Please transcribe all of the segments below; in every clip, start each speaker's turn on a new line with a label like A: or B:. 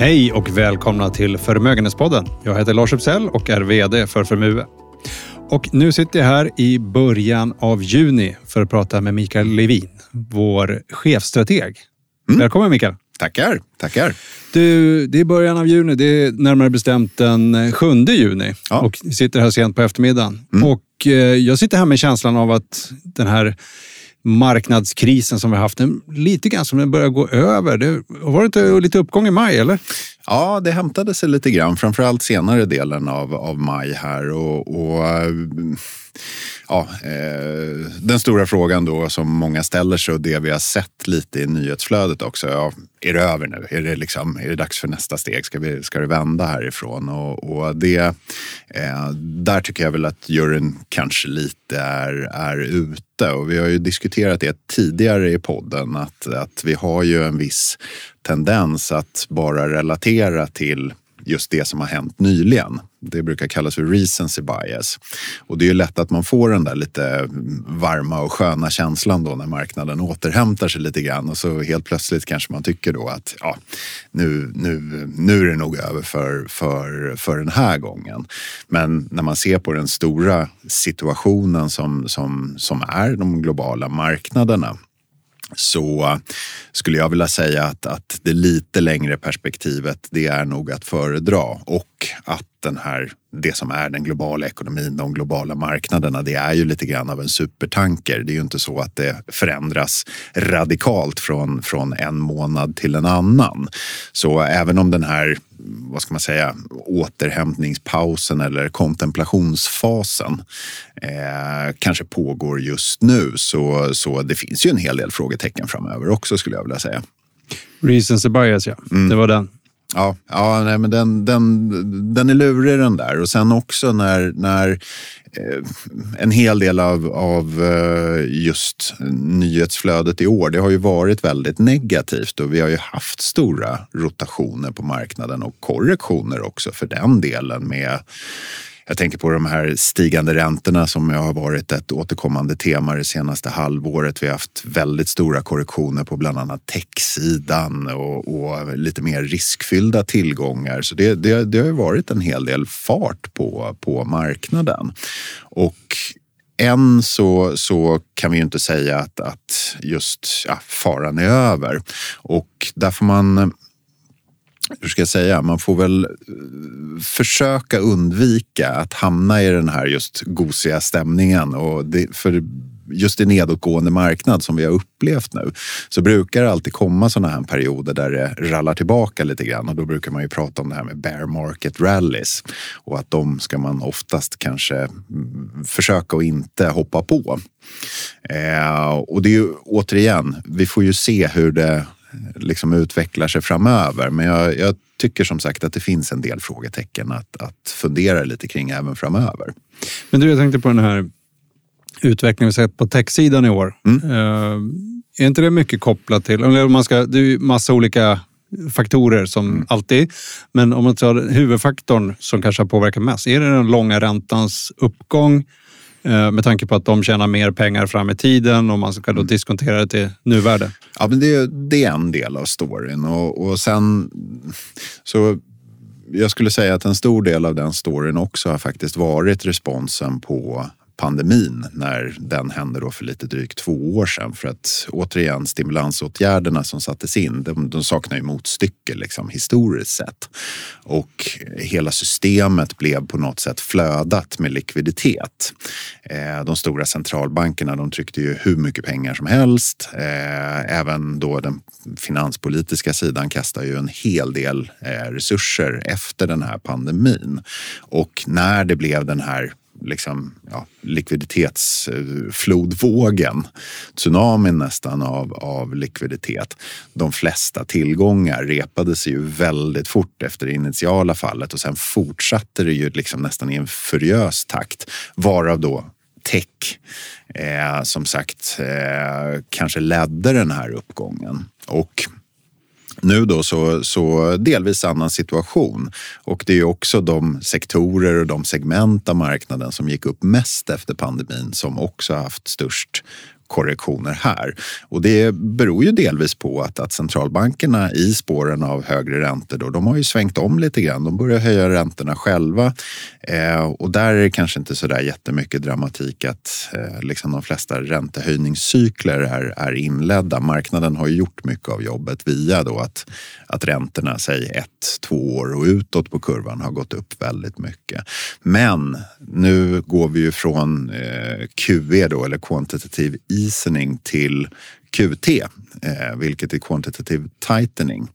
A: Hej och välkomna till Förmögenhetspodden. Jag heter Lars Uppsell och är VD för Förmue. Och nu sitter jag här i början av juni för att prata med Mikael Levin, vår chefstrateg. Mm. Välkommen Mikael!
B: Tackar, tackar.
A: Du, det är början av juni, det är närmare bestämt den 7 juni ja. och sitter här sent på eftermiddagen. Mm. Och eh, jag sitter här med känslan av att den här marknadskrisen som vi har haft, lite grann som den börjar gå över. Det var det inte lite uppgång i maj, eller?
B: Ja, det hämtade sig lite grann, framförallt senare delen av, av maj här. Och, och eh, ja, eh, den stora frågan då som många ställer sig och det vi har sett lite i nyhetsflödet också. Ja, är det över nu? Är det, liksom, är det dags för nästa steg? Ska, vi, ska det vända härifrån? Och, och det, eh, där tycker jag väl att juryn kanske lite är, är ute. Och vi har ju diskuterat det tidigare i podden att, att vi har ju en viss tendens att bara relatera till just det som har hänt nyligen. Det brukar kallas för recency bias. Och det är ju lätt att man får den där lite varma och sköna känslan då när marknaden återhämtar sig lite grann och så helt plötsligt kanske man tycker då att ja, nu, nu, nu är det nog över för, för, för den här gången. Men när man ser på den stora situationen som, som, som är de globala marknaderna så skulle jag vilja säga att, att det lite längre perspektivet det är nog att föredra. Och att den här, det som är den globala ekonomin, de globala marknaderna, det är ju lite grann av en supertanker. Det är ju inte så att det förändras radikalt från, från en månad till en annan. Så även om den här vad ska man säga, återhämtningspausen eller kontemplationsfasen eh, kanske pågår just nu. Så, så det finns ju en hel del frågetecken framöver också skulle jag vilja säga.
A: Reasons bias, ja. Mm. Det var den.
B: Ja, ja nej, men den, den, den är lurig den där. Och sen också när, när eh, en hel del av, av eh, just nyhetsflödet i år, det har ju varit väldigt negativt och vi har ju haft stora rotationer på marknaden och korrektioner också för den delen med jag tänker på de här stigande räntorna som har varit ett återkommande tema det senaste halvåret. Vi har haft väldigt stora korrektioner på bland annat techsidan och, och lite mer riskfyllda tillgångar. Så det, det, det har varit en hel del fart på, på marknaden. Och än så, så kan vi ju inte säga att, att just ja, faran är över. Och där får man hur ska jag säga, man får väl eh, försöka undvika att hamna i den här just gosiga stämningen. Och det, för just i nedåtgående marknad som vi har upplevt nu så brukar det alltid komma sådana här perioder där det rallar tillbaka lite grann och då brukar man ju prata om det här med bear market rallies och att de ska man oftast kanske mm, försöka att inte hoppa på. Eh, och det är ju återigen, vi får ju se hur det liksom utvecklar sig framöver. Men jag, jag, tycker som sagt att det finns en del frågetecken att, att fundera lite kring även framöver.
A: Men du, jag tänkte på den här utvecklingen vi sett på techsidan i år. Mm. Uh, är inte det mycket kopplat till, eller man ska, det är ju massa olika faktorer som mm. alltid. Men om man tar huvudfaktorn som kanske har påverkat mest, är det den långa räntans uppgång Eh, med tanke på att de tjänar mer pengar fram i tiden och man ska då mm. diskontera det till nuvärde.
B: Ja, men det, det är en del av storyn och, och sen så jag skulle säga att en stor del av den storyn också har faktiskt varit responsen på pandemin när den hände då för lite drygt två år sedan. För att återigen, stimulansåtgärderna som sattes in, de, de saknar ju motstycke liksom, historiskt sett. Och hela systemet blev på något sätt flödat med likviditet. Eh, de stora centralbankerna de tryckte ju hur mycket pengar som helst. Eh, även då den finanspolitiska sidan kastar ju en hel del eh, resurser efter den här pandemin. Och när det blev den här liksom, ja, likviditetsflodvågen, tsunamin nästan av, av likviditet. De flesta tillgångar repade sig ju väldigt fort efter det initiala fallet och sen fortsatte det ju liksom nästan i en furiös takt, varav då tech eh, som sagt eh, kanske ledde den här uppgången. Och nu då så, så delvis annan situation. Och det är också de sektorer och de segment av marknaden som gick upp mest efter pandemin som också haft störst korrektioner här. Och det beror ju delvis på att, att centralbankerna i spåren av högre räntor då, de har ju svängt om lite grann. De börjar höja räntorna själva eh, och där är det kanske inte så där jättemycket dramatik att eh, liksom de flesta räntehöjningscykler är, är inledda. Marknaden har ju gjort mycket av jobbet via då att, att räntorna, säg ett, två år och utåt på kurvan har gått upp väldigt mycket. Men nu går vi ju från eh, QE då, eller quantitative easing till QT, eh, vilket är quantitative tightening.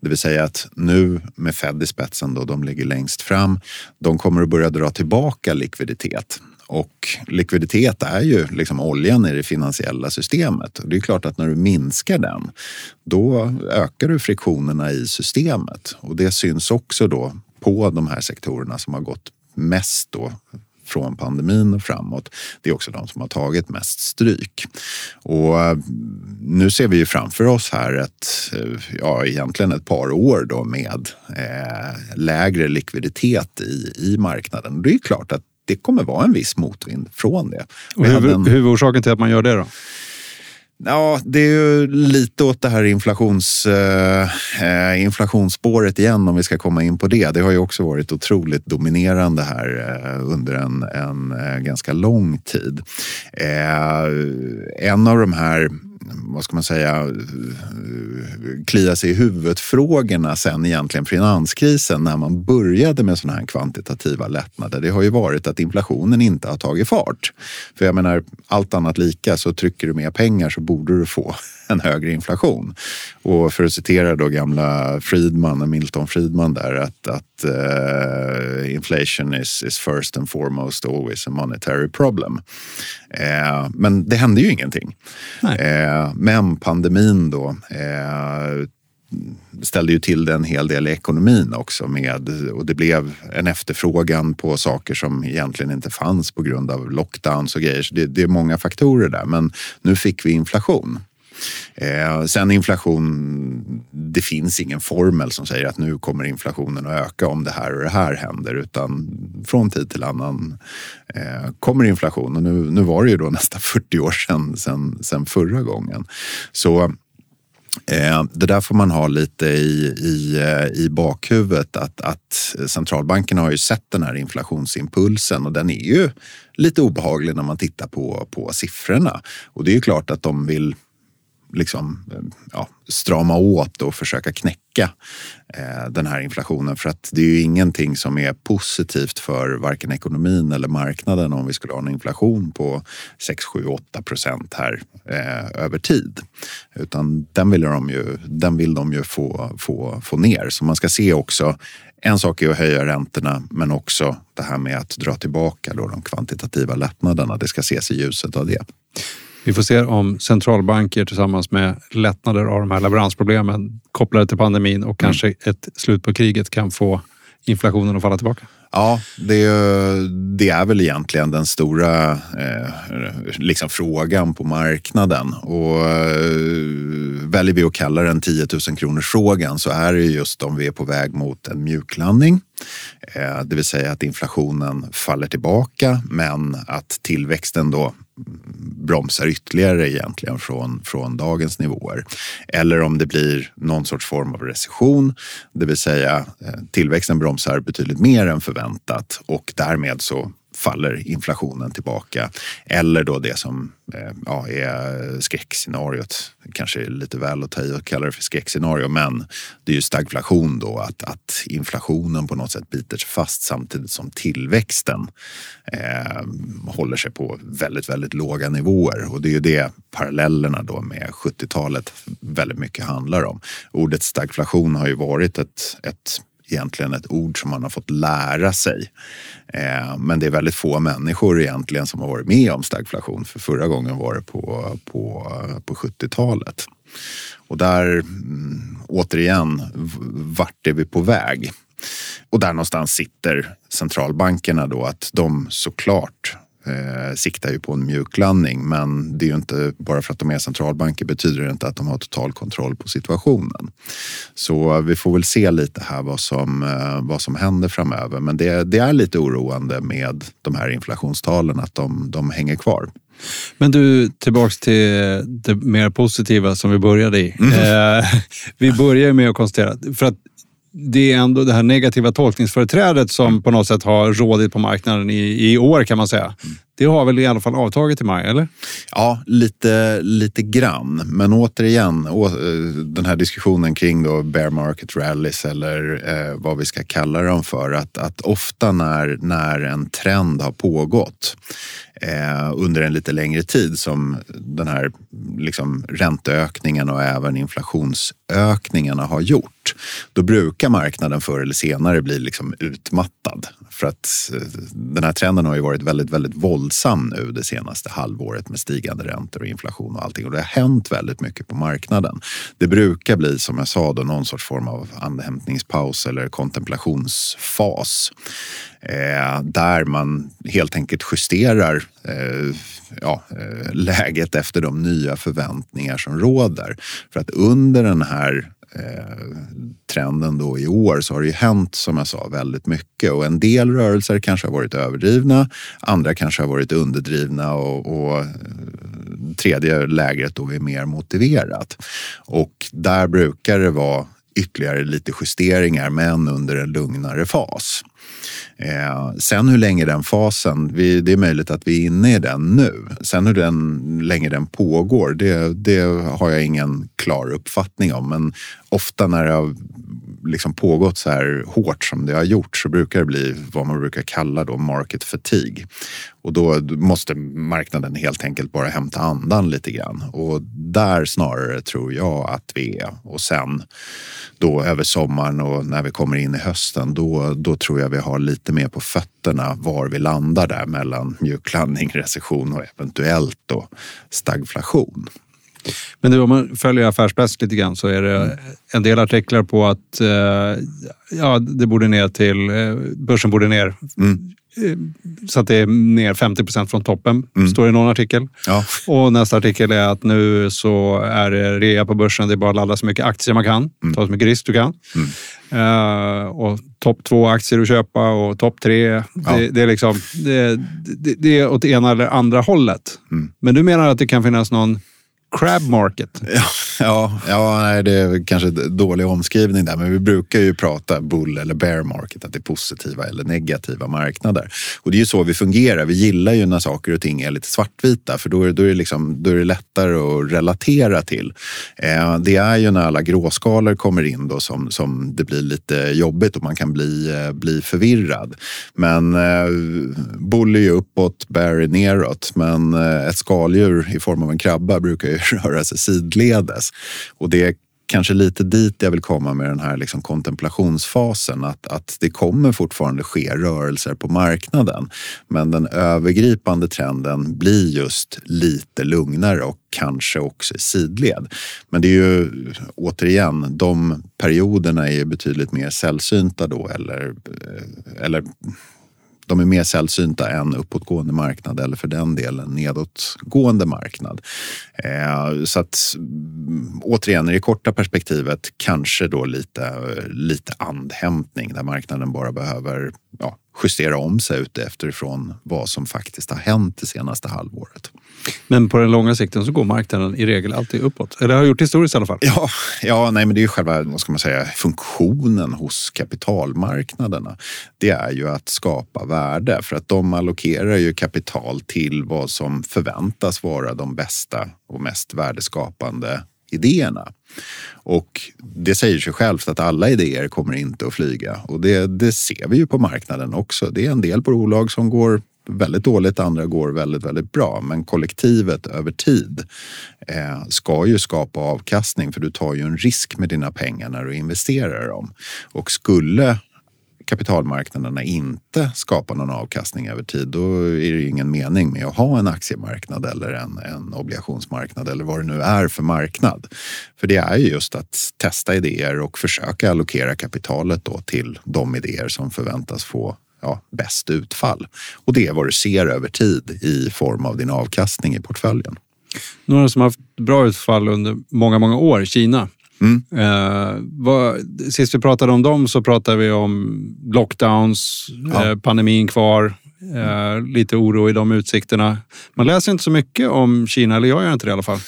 B: Det vill säga att nu med Fed i spetsen, då, de ligger längst fram, de kommer att börja dra tillbaka likviditet. Och likviditet är ju liksom oljan i det finansiella systemet. Och det är klart att när du minskar den, då ökar du friktionerna i systemet. Och det syns också då på de här sektorerna som har gått mest då från pandemin och framåt. Det är också de som har tagit mest stryk. Och eh, nu ser vi ju framför oss här ett, eh, ja egentligen ett par år då med eh, lägre likviditet i, i marknaden. Det är klart att det kommer vara en viss motvind från det.
A: Och huvud, en... Huvudorsaken till att man gör det då?
B: Ja, det är ju lite åt det här inflations, eh, eh, inflationsspåret igen om vi ska komma in på det. Det har ju också varit otroligt dominerande här eh, under en, en eh, ganska lång tid. Eh, en av de här vad ska man säga, klia sig i huvudet-frågorna sen egentligen finanskrisen när man började med sådana här kvantitativa lättnader. Det har ju varit att inflationen inte har tagit fart. För jag menar, allt annat lika så trycker du mer pengar så borde du få en högre inflation. Och för att citera då gamla Friedman, Milton Friedman där, att, att uh, inflation is, is first and foremost always a monetary problem. Uh, men det hände ju ingenting. Uh, men pandemin då ställde ju till det en hel del i ekonomin också med och det blev en efterfrågan på saker som egentligen inte fanns på grund av lockdowns och grejer. Så det, det är många faktorer där men nu fick vi inflation. Eh, sen inflation, det finns ingen formel som säger att nu kommer inflationen att öka om det här och det här händer utan från tid till annan eh, kommer inflation och nu, nu var det ju då nästan 40 år sedan, sedan, sedan förra gången. Så eh, det där får man ha lite i, i, eh, i bakhuvudet att, att centralbankerna har ju sett den här inflationsimpulsen och den är ju lite obehaglig när man tittar på, på siffrorna. Och det är ju klart att de vill liksom, eh, ja, strama åt och försöka knäcka eh, den här inflationen. För att det är ju ingenting som är positivt för varken ekonomin eller marknaden om vi skulle ha en inflation på 6, 7, 8 procent här eh, över tid. Utan den vill de ju, den vill de ju få, få, få ner. Så man ska se också en sak är att höja räntorna men också det här med att dra tillbaka då de kvantitativa lättnaderna. Det ska ses i ljuset av det.
A: Vi får se om centralbanker tillsammans med lättnader av de här leveransproblemen kopplade till pandemin och mm. kanske ett slut på kriget kan få inflationen att falla tillbaka.
B: Ja, det, det är väl egentligen den stora eh, liksom frågan på marknaden. Och eh, väljer vi att kalla den 10 000 kronors frågan så är det just om vi är på väg mot en mjuklandning. Eh, det vill säga att inflationen faller tillbaka men att tillväxten då bromsar ytterligare egentligen från, från dagens nivåer. Eller om det blir någon sorts form av recession, det vill säga eh, tillväxten bromsar betydligt mer än förväntat och därmed så faller inflationen tillbaka. Eller då det som eh, ja, är skräckscenariot. Kanske lite väl att ta i och kalla det för skräckscenario men det är ju stagflation då. Att, att inflationen på något sätt biter sig fast samtidigt som tillväxten eh, håller sig på väldigt, väldigt låga nivåer. Och det är ju det parallellerna då med 70-talet väldigt mycket handlar om. Ordet stagflation har ju varit ett, ett egentligen ett ord som man har fått lära sig. Eh, men det är väldigt få människor egentligen som har varit med om stagflation. För förra gången var det på, på, på 70-talet. Och där, mm, återigen, vart är vi på väg? Och där någonstans sitter centralbankerna då att de såklart eh, siktar ju på en mjuklandning men det är ju inte bara för att de är centralbanker betyder det inte att de har total kontroll på situationen. Så vi får väl se lite här vad som, eh, vad som händer framöver. Men det, det är lite oroande med de här inflationstalen att de, de hänger kvar.
A: Men du, tillbaks till det mer positiva som vi började i. Mm. Eh, vi börjar med att konstatera, för att det är ändå det här negativa tolkningsföreträdet som mm. på något sätt har rådit på marknaden i, i år kan man säga. Mm. Det har väl i alla fall avtagit i maj, eller?
B: Ja, lite, lite grann. Men återigen, å, den här diskussionen kring då bear market rallies eller eh, vad vi ska kalla dem för. Att, att ofta när, när en trend har pågått eh, under en lite längre tid som den här liksom, ränteökningen och även inflationsökningarna har gjort. Då brukar marknaden förr eller senare bli liksom utmattad. För att eh, den här trenden har ju varit väldigt, väldigt våldsam nu det senaste halvåret med stigande räntor och inflation och allting. Och det har hänt väldigt mycket på marknaden. Det brukar bli, som jag sa, då, någon sorts form av andhämtningspaus eller kontemplationsfas. Eh, där man helt enkelt justerar eh, ja, eh, läget efter de nya förväntningar som råder. För att under den här eh, trenden då i år så har det ju hänt som jag sa väldigt mycket och en del rörelser kanske har varit överdrivna, andra kanske har varit underdrivna och, och eh, tredje lägret då är mer motiverat. Och där brukar det vara ytterligare lite justeringar men under en lugnare fas. Eh, sen hur länge den fasen, vi, det är möjligt att vi är inne i den nu. Sen hur den, länge den pågår, det, det har jag ingen klar uppfattning om. Men ofta när det har liksom pågått så här hårt som det har gjort så brukar det bli vad man brukar kalla då market fatigue. Och då måste marknaden helt enkelt bara hämta andan lite grann. Och där snarare tror jag att vi är. Och sen då över sommaren och när vi kommer in i hösten, då, då tror jag vi har lite mer på fötterna var vi landar där mellan mjuklandning, recession och eventuellt då stagflation.
A: Men nu, om man följer affärspress lite grann så är det en del artiklar på att eh, ja, det borde ner till, eh, börsen borde ner. Mm. Eh, så att det är ner 50 procent från toppen, mm. står det i någon artikel. Ja. Och nästa artikel är att nu så är det rea på börsen. Det är bara att ladda så mycket aktier man kan, mm. ta så mycket risk du kan. Uh, och topp två aktier att köpa och topp tre. Ja. Det, det, är liksom, det, det, det, är åt ena eller andra hållet. Mm. Men du menar att det kan finnas någon crab market?
B: Ja, ja, ja nej, det är kanske dålig omskrivning där, men vi brukar ju prata bull eller bear market, att det är positiva eller negativa marknader. Och det är ju så vi fungerar. Vi gillar ju när saker och ting är lite svartvita, för då är, då är, det, liksom, då är det lättare att relatera till. Eh, det är ju när alla gråskalor kommer in då som, som det blir lite jobbigt och man kan bli, eh, bli förvirrad. Men eh, bull är ju uppåt, bear är neråt, men eh, ett skaldjur i form av en krabba brukar ju röra sig sidledes. Och det är kanske lite dit jag vill komma med den här liksom kontemplationsfasen. Att, att det kommer fortfarande ske rörelser på marknaden. Men den övergripande trenden blir just lite lugnare och kanske också i sidled. Men det är ju återigen, de perioderna är betydligt mer sällsynta då eller, eh, eller de är mer sällsynta än uppåtgående marknad eller för den delen nedåtgående marknad. Eh, så att mm, återigen, i det korta perspektivet kanske då lite, lite andhämtning där marknaden bara behöver ja, justera om sig utifrån vad som faktiskt har hänt det senaste halvåret.
A: Men på den långa sikten så går marknaden i regel alltid uppåt. Eller har gjort historiskt i alla fall.
B: Ja, ja nej, men det är ju själva vad ska man säga, funktionen hos kapitalmarknaderna. Det är ju att skapa värde för att de allokerar ju kapital till vad som förväntas vara de bästa och mest värdeskapande idéerna. Och det säger sig självt att alla idéer kommer inte att flyga och det, det ser vi ju på marknaden också. Det är en del bolag som går väldigt dåligt, andra går väldigt, väldigt bra. Men kollektivet över tid eh, ska ju skapa avkastning för du tar ju en risk med dina pengar när du investerar dem. Och skulle kapitalmarknaderna inte skapar någon avkastning över tid, då är det ingen mening med att ha en aktiemarknad eller en, en obligationsmarknad eller vad det nu är för marknad. För det är ju just att testa idéer och försöka allokera kapitalet då till de idéer som förväntas få ja, bäst utfall. Och det är vad du ser över tid i form av din avkastning i portföljen.
A: Några som har haft bra utfall under många, många år, Kina. Mm. Eh, vad, sist vi pratade om dem så pratade vi om lockdowns, ja. eh, pandemin kvar, eh, lite oro i de utsikterna. Man läser inte så mycket om Kina, eller jag gör inte det i alla fall.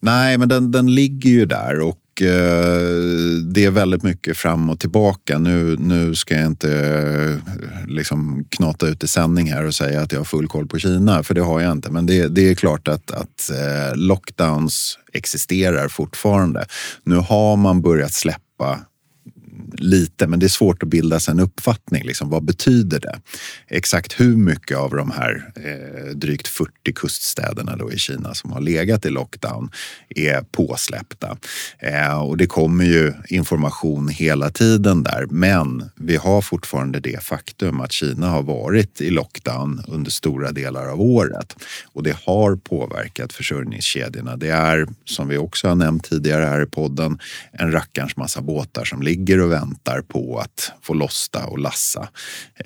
B: Nej, men den, den ligger ju där och Eh, det är väldigt mycket fram och tillbaka. Nu, nu ska jag inte eh, liksom knata ut i sändning här och säga att jag har full koll på Kina, för det har jag inte. Men det, det är klart att, att eh, lockdowns existerar fortfarande. Nu har man börjat släppa lite, men det är svårt att bilda sig en uppfattning. Liksom, vad betyder det? Exakt hur mycket av de här eh, drygt 40 kuststäderna då i Kina som har legat i lockdown är påsläppta? Eh, och det kommer ju information hela tiden där, men vi har fortfarande det faktum att Kina har varit i lockdown under stora delar av året och det har påverkat försörjningskedjorna. Det är, som vi också har nämnt tidigare här i podden, en rackarns massa båtar som ligger och väntar väntar på att få lossa och lassa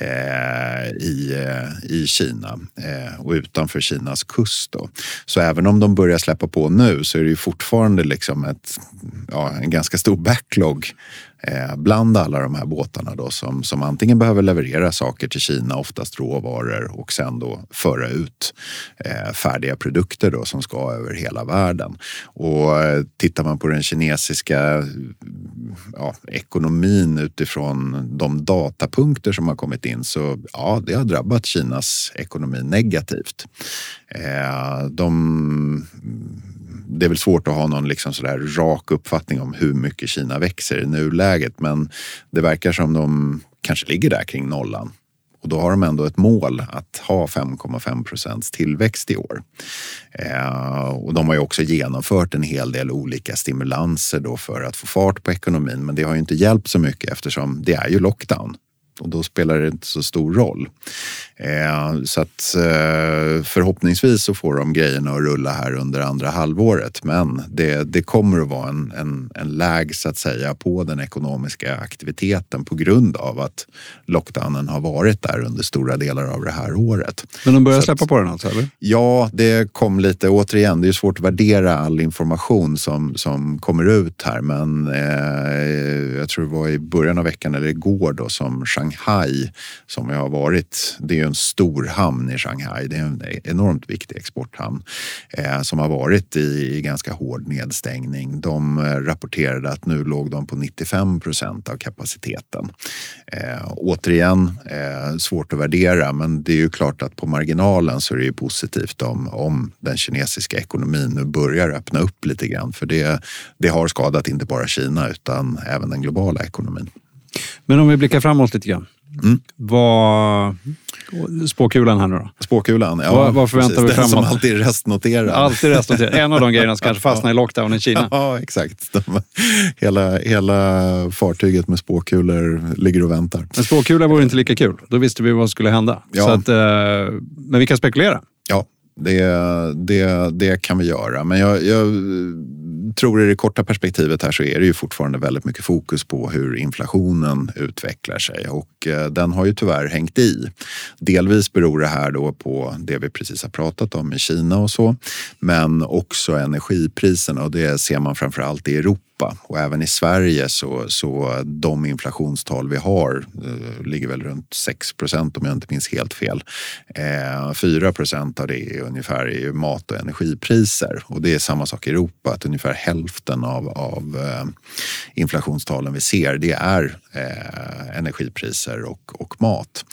B: eh, i, eh, i Kina eh, och utanför Kinas kust. Då. Så även om de börjar släppa på nu så är det ju fortfarande liksom ett, ja, en ganska stor backlog eh, bland alla de här båtarna då som, som antingen behöver leverera saker till Kina, oftast råvaror och sen då föra ut eh, färdiga produkter då som ska över hela världen. Och eh, tittar man på den kinesiska ja, ekonomin utifrån de datapunkter som har kommit in så ja, det har drabbat Kinas ekonomi negativt. Eh, de det är väl svårt att ha någon liksom sådär rak uppfattning om hur mycket Kina växer i nuläget. Men det verkar som de kanske ligger där kring nollan. Och då har de ändå ett mål att ha 5,5 procents tillväxt i år. Eh, och de har ju också genomfört en hel del olika stimulanser då för att få fart på ekonomin. Men det har ju inte hjälpt så mycket eftersom det är ju lockdown och då spelar det inte så stor roll. Eh, så att eh, förhoppningsvis så får de grejerna att rulla här under andra halvåret. Men det, det kommer att vara en, en, en läg så att säga på den ekonomiska aktiviteten på grund av att lockdownen har varit där under stora delar av det här året.
A: Men de börjar släppa på den alltså? Eller?
B: Ja, det kom lite, återigen, det är svårt att värdera all information som, som kommer ut här. Men eh, jag tror det var i början av veckan eller igår då som Shanghai som jag har varit, det är en stor hamn i Shanghai. Det är en enormt viktig exporthamn eh, som har varit i, i, ganska hård nedstängning. De eh, rapporterade att nu låg de på 95 procent av kapaciteten. Eh, återigen, eh, svårt att värdera, men det är ju klart att på marginalen så är det ju positivt om, om den kinesiska ekonomin nu börjar öppna upp lite grann. För det, det har skadat inte bara Kina utan även den globala ekonomin.
A: Men om vi blickar framåt lite grann. Mm. Vad, spåkulan här nu då?
B: Spåkulan, ja.
A: Vad, vad förväntar precis. vi framåt?
B: Den som alltid restnoterar.
A: Alltid restnoterar. En av de grejerna som kanske fastnar i lockdown i Kina.
B: Ja, exakt. De, hela, hela fartyget med spåkulor ligger och väntar.
A: En spåkula vore inte lika kul. Då visste vi vad som skulle hända. Ja. Så att, eh, men vi kan spekulera.
B: Ja, det, det, det kan vi göra. Men jag, jag tror i det korta perspektivet här så är det ju fortfarande väldigt mycket fokus på hur inflationen utvecklar sig och eh, den har ju tyvärr hängt i. Delvis beror det här då på det vi precis har pratat om i Kina och så, men också energipriserna och det ser man framför allt i Europa Europa och även i Sverige så, så de inflationstal vi har eh, ligger väl runt 6 procent om jag inte minns helt fel. Eh, 4 procent av det är ungefär är mat och energipriser och det är samma sak i Europa att ungefär hälften av, av eh, inflationstalen vi ser det är eh, energipriser och, och mat.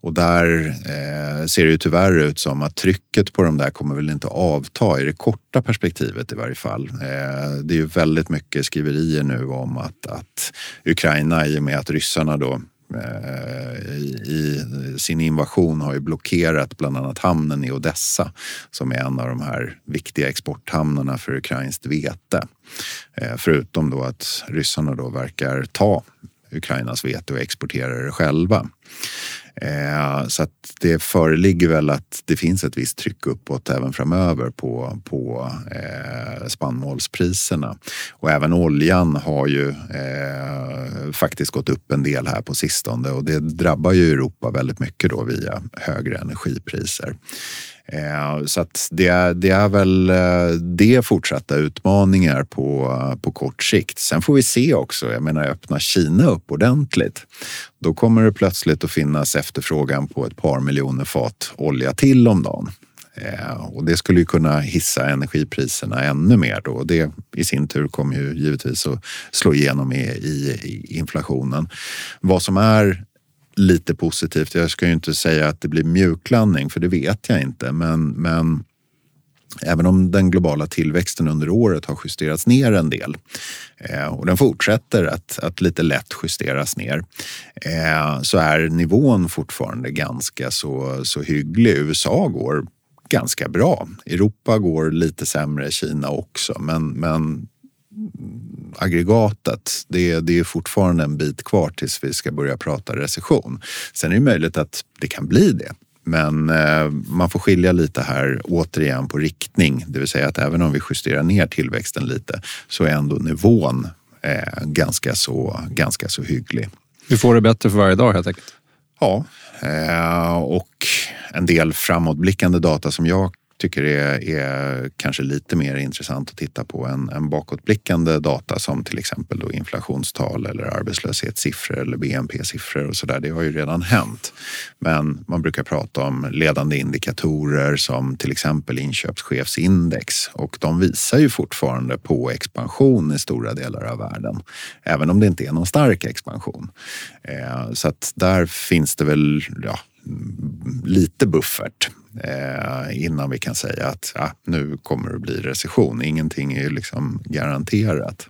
B: Och där eh, ser det ju tyvärr ut som att trycket på de där kommer väl inte avta i det korta perspektivet i varje fall. Eh, det är ju väldigt mycket skriverier nu om att, att Ukraina i och med att ryssarna då Eh, i sin invasion har ju blockerat bland annat hamnen i Odessa som är en av de här viktiga exporthamnarna för ukrainskt vete. Eh, förutom då att ryssarna då verkar ta Ukrainas vete och exportera det själva. Eh, så att det föreligger väl att det finns ett visst tryck uppåt även framöver på, på eh, spannmålspriserna. Och även oljan har ju eh, faktiskt gått upp en del här på sistone och det drabbar ju Europa väldigt mycket då via högre energipriser. Eh, så att det, är, det är väl eh, det fortsatta utmaningar på, på kort sikt. Sen får vi se också, jag menar öppna Kina upp ordentligt. Då kommer det plötsligt att finnas efterfrågan på ett par miljoner fat olja till om dagen. Eh, och det skulle ju kunna hissa energipriserna ännu mer då. Det i sin tur kommer ju givetvis att slå igenom i, i, i inflationen. Vad som är lite positivt. Jag ska ju inte säga att det blir mjuklandning för det vet jag inte. Men, men även om den globala tillväxten under året har justerats ner en del eh, och den fortsätter att, att lite lätt justeras ner eh, så är nivån fortfarande ganska så, så hygglig. USA går ganska bra. Europa går lite sämre, Kina också. Men, men aggregatet, det, det är fortfarande en bit kvar tills vi ska börja prata recession. Sen är det möjligt att det kan bli det. Men eh, man får skilja lite här återigen på riktning, det vill säga att även om vi justerar ner tillväxten lite så är ändå nivån eh, ganska, så, ganska så hygglig.
A: Vi får det bättre för varje dag helt enkelt.
B: Ja, eh, och en del framåtblickande data som jag tycker är, är kanske lite mer intressant att titta på än, än bakåtblickande data som till exempel då inflationstal eller arbetslöshetssiffror eller BNP-siffror och sådär. Det har ju redan hänt. Men man brukar prata om ledande indikatorer som till exempel inköpschefsindex och de visar ju fortfarande på expansion i stora delar av världen. Även om det inte är någon stark expansion. Eh, så att där finns det väl ja, lite buffert eh, innan vi kan säga att ja, nu kommer det bli recession. Ingenting är liksom garanterat.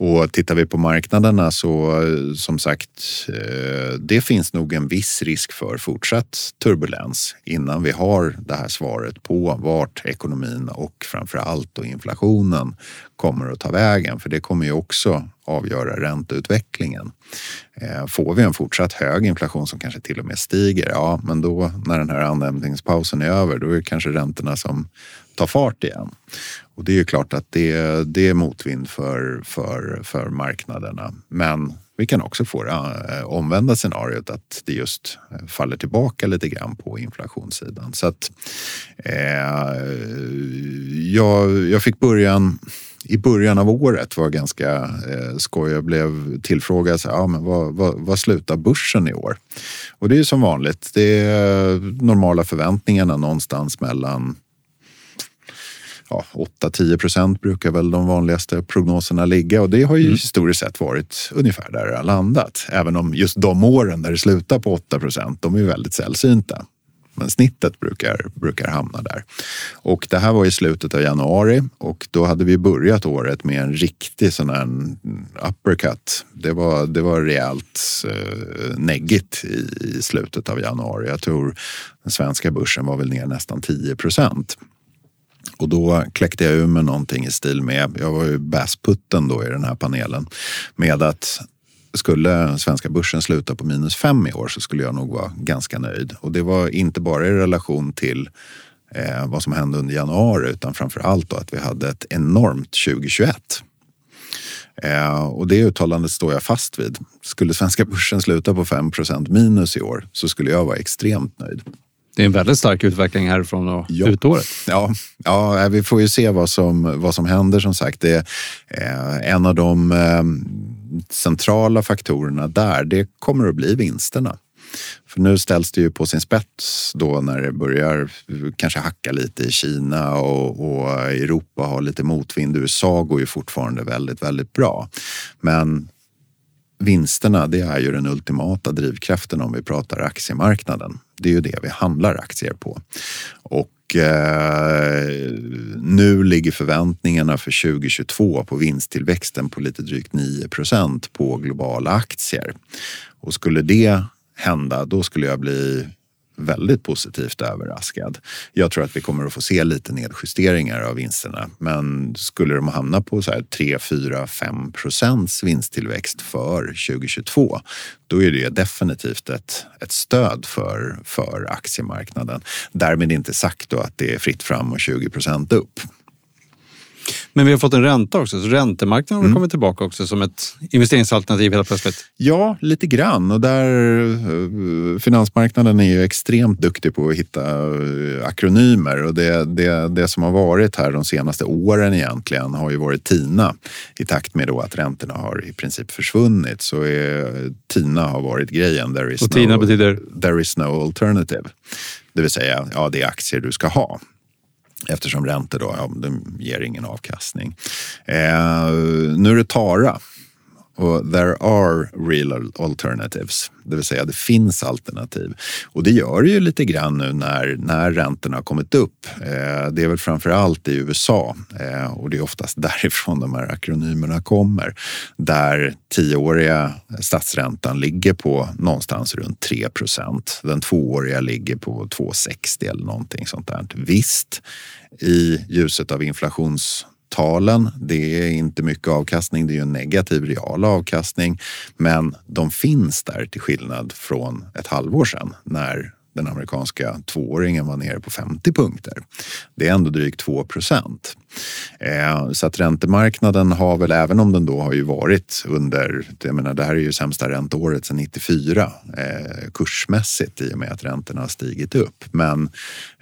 B: Och tittar vi på marknaderna så som sagt, eh, det finns nog en viss risk för fortsatt turbulens innan vi har det här svaret på vart ekonomin och framför allt då inflationen kommer att ta vägen. För det kommer ju också avgöra ränteutvecklingen. Eh, får vi en fortsatt hög inflation som kanske till och med stiger, ja men då när den här andhämtningspausen är över, då är det kanske räntorna som tar fart igen. Och det är ju klart att det, det är motvind för, för, för marknaderna. Men vi kan också få det eh, omvända scenariot att det just eh, faller tillbaka lite grann på inflationssidan. Så att eh, jag, jag fick början i början av året var ganska eh, skoj. Jag blev tillfrågad, så, ja, men vad, vad, vad slutar börsen i år? Och det är som vanligt, det är normala förväntningarna någonstans mellan ja, 8-10 procent brukar väl de vanligaste prognoserna ligga och det har ju mm. historiskt sett varit ungefär där det har landat. Även om just de åren där det slutar på 8 procent, de är väldigt sällsynta. Men snittet brukar, brukar hamna där. Och det här var i slutet av januari och då hade vi börjat året med en riktig sån här uppercut. Det var, det var rejält eh, neggigt i, i slutet av januari. Jag tror den svenska börsen var väl ner nästan 10 procent. Och då kläckte jag ur med någonting i stil med, jag var ju bäsputten då i den här panelen, med att skulle svenska börsen sluta på minus fem i år så skulle jag nog vara ganska nöjd. Och det var inte bara i relation till eh, vad som hände under januari utan framför allt då att vi hade ett enormt 2021. Eh, och det uttalandet står jag fast vid. Skulle svenska börsen sluta på 5% minus i år så skulle jag vara extremt nöjd.
A: Det är en väldigt stark utveckling härifrån och ja. ut året.
B: Ja, ja, vi får ju se vad som, vad som händer som sagt. Det är en av de eh, centrala faktorerna där, det kommer att bli vinsterna. För nu ställs det ju på sin spets då när det börjar kanske hacka lite i Kina och, och Europa har lite motvind. USA går ju fortfarande väldigt, väldigt bra. Men vinsterna, det är ju den ultimata drivkraften om vi pratar aktiemarknaden. Det är ju det vi handlar aktier på. Och eh, nu ligger förväntningarna för 2022 på vinsttillväxten på lite drygt 9% på globala aktier. Och skulle det hända, då skulle jag bli väldigt positivt överraskad. Jag tror att vi kommer att få se lite nedjusteringar av vinsterna. Men skulle de hamna på så här 3, 4, 5 procents vinsttillväxt för 2022 då är det definitivt ett, ett stöd för, för aktiemarknaden. Därmed inte sagt då att det är fritt fram och 20 procent upp.
A: Men vi har fått en ränta också, så räntemarknaden har mm. kommit tillbaka också som ett investeringsalternativ helt plötsligt.
B: Ja, lite grann. Och där, eh, finansmarknaden är ju extremt duktig på att hitta eh, akronymer och det, det, det som har varit här de senaste åren egentligen har ju varit TINA. I takt med då att räntorna har i princip försvunnit så är TINA har varit grejen.
A: There is och TINA no, betyder?
B: There is no alternative. Det vill säga, ja det är aktier du ska ha. Eftersom räntor då, ja, de ger ingen avkastning. Eh, nu är det Tara och there are real alternatives, det vill säga det finns alternativ. Och det gör det ju lite grann nu när, när räntorna har kommit upp. Eh, det är väl framför allt i USA eh, och det är oftast därifrån de här akronymerna kommer. Där tioåriga statsräntan ligger på någonstans runt 3 procent. Den tvååriga ligger på 2,60 eller någonting sånt där. Visst, i ljuset av inflations talen. Det är inte mycket avkastning, det är ju en negativ real avkastning. Men de finns där till skillnad från ett halvår sedan när den amerikanska tvååringen var nere på 50 punkter. Det är ändå drygt 2 procent. Eh, så att räntemarknaden har väl, även om den då har ju varit under, jag menar det här är ju sämsta ränteåret sedan 94 eh, kursmässigt i och med att räntorna har stigit upp. Men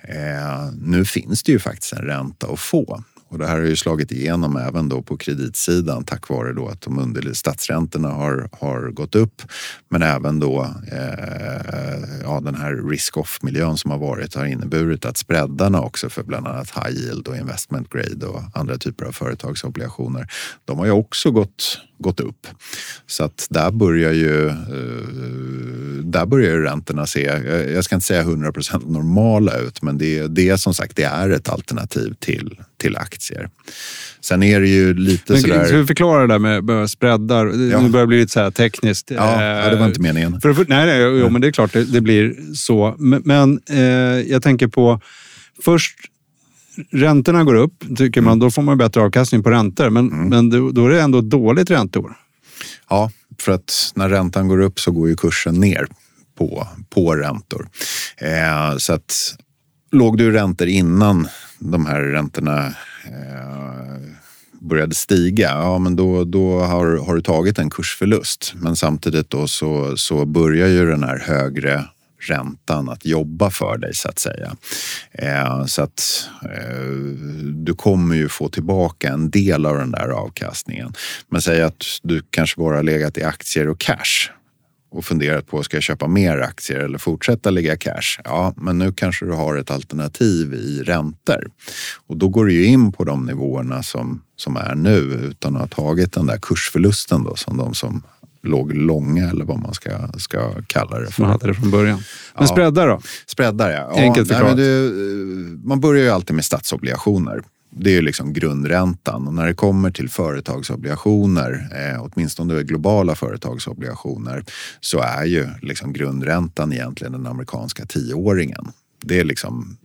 B: eh, nu finns det ju faktiskt en ränta att få. Och det här har ju slagit igenom även då på kreditsidan tack vare då att de under statsräntorna har, har gått upp. Men även då eh, ja, den här risk-off-miljön som har varit har inneburit att spreadarna också för bland annat high yield och investment grade och andra typer av företagsobligationer. De har ju också gått, gått upp. Så att där börjar ju, eh, där börjar ju räntorna se, jag ska inte säga 100% normala ut, men det, det som sagt det är ett alternativ till, till aktier. Sen är det ju lite men, sådär...
A: Ska vi förklara det där med, med spreadar? Ja. Nu börjar det bli lite så här tekniskt.
B: Ja, ja, det var inte meningen.
A: För, nej, nej jo, men det är klart det, det blir så. Men, men eh, jag tänker på först räntorna går upp, tycker man, mm. då får man bättre avkastning på räntor. Men, mm. men då är det ändå dåligt ränteår.
B: Ja, för att när räntan går upp så går ju kursen ner på, på räntor. Eh, så att låg du räntor innan de här räntorna eh, började stiga, ja men då, då har, har du tagit en kursförlust. Men samtidigt då så, så börjar ju den här högre räntan att jobba för dig så att säga. Eh, så att eh, du kommer ju få tillbaka en del av den där avkastningen. Men säg att du kanske bara har legat i aktier och cash och funderat på, ska jag köpa mer aktier eller fortsätta lägga cash? Ja, men nu kanske du har ett alternativ i räntor. Och då går du ju in på de nivåerna som, som är nu utan att ha tagit den där kursförlusten då som de som låg långa eller vad man ska, ska kalla det
A: för. Man hade det från början. Men ja. spreadar då?
B: Spreadar ja.
A: Enkelt
B: ja, förklarat. Nej, man börjar ju alltid med statsobligationer. Det är ju liksom grundräntan och när det kommer till företagsobligationer, eh, åtminstone globala företagsobligationer, så är ju liksom grundräntan egentligen den amerikanska tioåringen. Det är liksom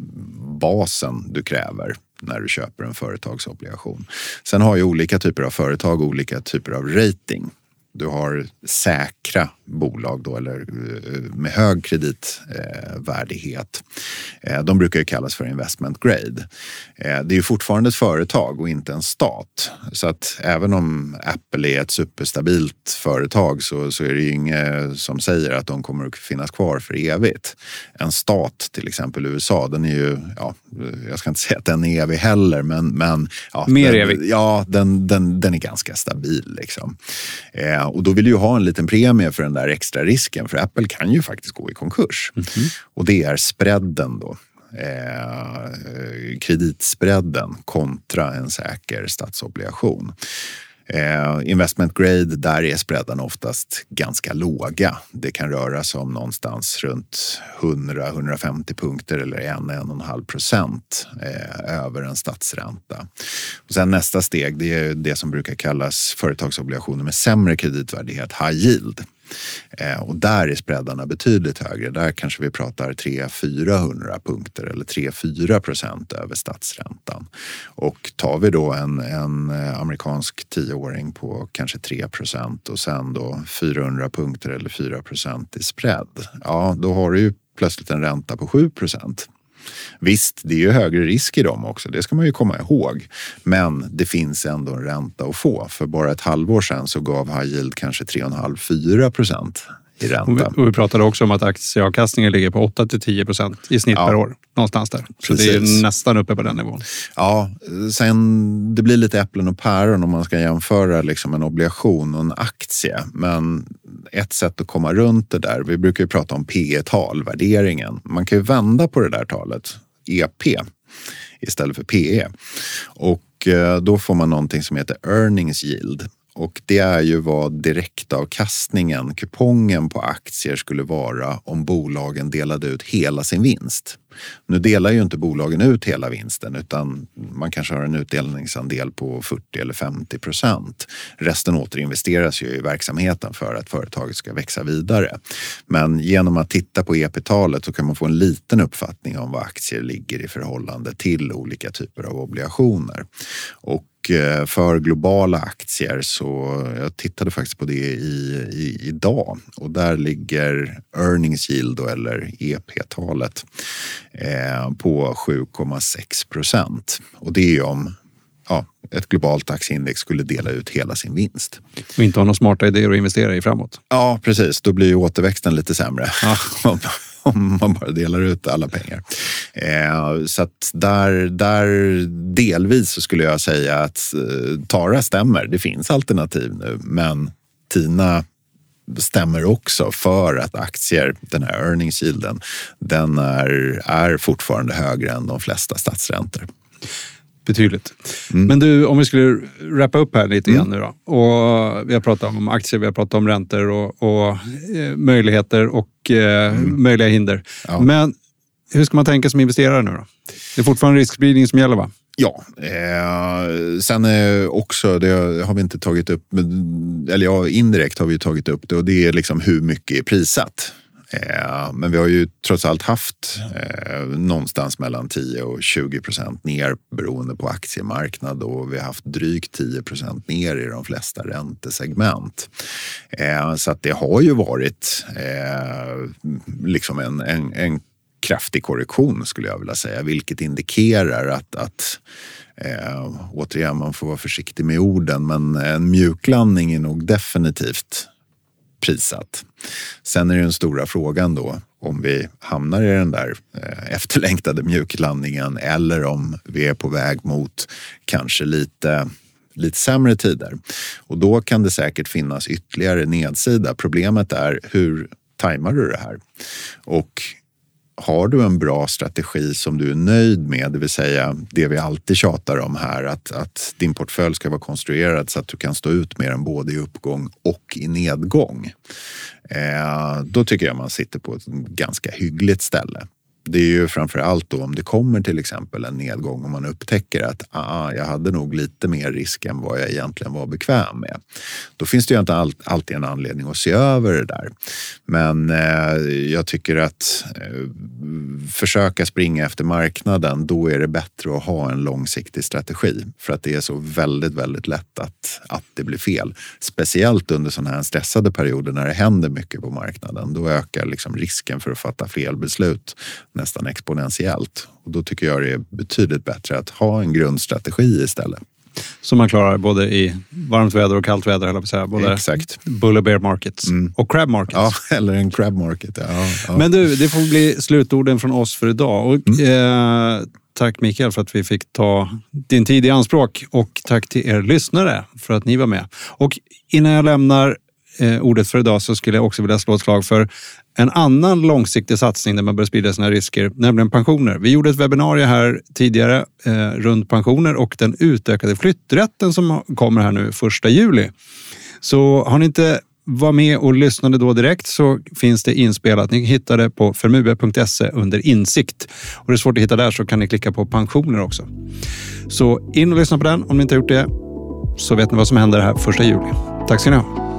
B: basen du kräver när du köper en företagsobligation. Sen har ju olika typer av företag olika typer av rating. Du har säkra bolag då, eller eh, med hög kreditvärdighet. Eh, de brukar ju kallas för investment grade. Eh, det är ju fortfarande ett företag och inte en stat. Så att även om Apple är ett superstabilt företag så, så är det ju inget som säger att de kommer att finnas kvar för evigt. En stat, till exempel USA, den är ju, ja, jag ska inte säga att den är evig heller, men... men ja,
A: Mer
B: den,
A: evig?
B: Ja, den, den, den är ganska stabil. Liksom. och då vill du ju ha en liten premie för den där extra risken, för Apple kan ju faktiskt gå i konkurs. Mm -hmm. Och det är spreaden då. Eh, kreditspreaden kontra en säker statsobligation. Eh, investment grade, där är spreadarna oftast ganska låga. Det kan röra sig om någonstans runt 100-150 punkter eller 1-1,5 procent eh, över en statsränta. Och sen nästa steg, det är det som brukar kallas företagsobligationer med sämre kreditvärdighet, high yield. Eh, och där är spreadarna betydligt högre. Där kanske vi pratar 300-400 punkter eller 3-4 procent över statsräntan. Och tar vi då en, en eh, amerikansk tioåring på kanske 3 procent och sen då 400 punkter eller 4 procent i spread. Ja, då har du ju plötsligt en ränta på 7 procent. Visst, det är ju högre risk i dem också, det ska man ju komma ihåg. Men det finns ändå en ränta att få. För bara ett halvår sedan så gav high yield kanske 3,5-4 procent i ränta.
A: Och vi, och vi pratade också om att aktieavkastningen ligger på 8 10 procent i snitt ja. per år. Någonstans där. Så Precis. det är nästan uppe på den nivån.
B: Ja, sen det blir lite äpplen och päron om man ska jämföra liksom en obligation och en aktie. Men ett sätt att komma runt det där, vi brukar ju prata om P tal värderingen. Man kan ju vända på det där talet, EP, istället för PE. Och eh, då får man någonting som heter earnings yield. Och det är ju vad direktavkastningen, kupongen på aktier skulle vara om bolagen delade ut hela sin vinst. Nu delar ju inte bolagen ut hela vinsten utan man kanske har en utdelningsandel på 40 eller 50 procent. Resten återinvesteras ju i verksamheten för att företaget ska växa vidare. Men genom att titta på EP-talet så kan man få en liten uppfattning om vad aktier ligger i förhållande till olika typer av obligationer. Och för globala aktier så jag tittade faktiskt på det i, i, idag och där ligger earnings yield eller EP-talet eh, på 7,6 procent. Och det är om ja, ett globalt aktieindex skulle dela ut hela sin vinst.
A: Och inte ha några smarta idéer att investera i framåt.
B: Ja, precis. Då blir ju återväxten lite sämre. Ja. om man bara delar ut alla pengar. Eh, så att där, där delvis så skulle jag säga att eh, Tara stämmer. Det finns alternativ nu, men Tina stämmer också för att aktier, den här earnings yielden, den är, är fortfarande högre än de flesta statsräntor
A: betydligt. Mm. Men du, om vi skulle wrappa upp här lite mm. igen nu då. Och vi har pratat om aktier, vi har pratat om räntor och, och eh, möjligheter och eh, mm. möjliga hinder. Ja. Men hur ska man tänka som investerare nu då? Det är fortfarande riskspridning som gäller va?
B: Ja, eh, sen eh, också, det har vi inte tagit upp, eller ja, indirekt har vi tagit upp det och det är liksom hur mycket är prissatt. Eh, men vi har ju trots allt haft eh, någonstans mellan 10 och 20 procent ner beroende på aktiemarknad och vi har haft drygt 10 procent ner i de flesta räntesegment. Eh, så att det har ju varit eh, liksom en, en, en kraftig korrektion skulle jag vilja säga, vilket indikerar att, att eh, återigen, man får vara försiktig med orden, men en mjuklandning är nog definitivt prissatt. Sen är det den stora frågan då om vi hamnar i den där eh, efterlängtade mjuklandningen eller om vi är på väg mot kanske lite lite sämre tider. Och då kan det säkert finnas ytterligare nedsida. Problemet är hur tajmar du det här? Och har du en bra strategi som du är nöjd med, det vill säga det vi alltid tjatar om här, att, att din portfölj ska vara konstruerad så att du kan stå ut med den både i uppgång och i nedgång. Eh, då tycker jag man sitter på ett ganska hyggligt ställe det är ju framför allt då om det kommer till exempel en nedgång och man upptäcker att ah, jag hade nog lite mer risk än vad jag egentligen var bekväm med. Då finns det ju inte alltid en anledning att se över det där. Men eh, jag tycker att eh, försöka springa efter marknaden, då är det bättre att ha en långsiktig strategi för att det är så väldigt, väldigt lätt att, att det blir fel. Speciellt under sådana här stressade perioder när det händer mycket på marknaden. Då ökar liksom risken för att fatta fel beslut nästan exponentiellt. Och då tycker jag det är betydligt bättre att ha en grundstrategi istället.
A: Så man klarar både i varmt väder och kallt väder, eller säga. Både
B: Exakt.
A: bull och bear markets mm. och crab markets.
B: Ja, eller en crab market. Ja,
A: ja. Men du, det får bli slutorden från oss för idag. Och, mm. eh, tack Mikael för att vi fick ta din tid i anspråk och tack till er lyssnare för att ni var med. Och innan jag lämnar eh, ordet för idag så skulle jag också vilja slå ett slag för en annan långsiktig satsning där man bör sprida sina risker, nämligen pensioner. Vi gjorde ett webbinarie här tidigare eh, runt pensioner och den utökade flytträtten som kommer här nu första juli. Så har ni inte var med och lyssnade då direkt så finns det inspelat. Ni hittar det på förmue.se under insikt. Och det är svårt att hitta där så kan ni klicka på pensioner också. Så in och lyssna på den om ni inte har gjort det så vet ni vad som händer här första juli. Tack ska ni ha.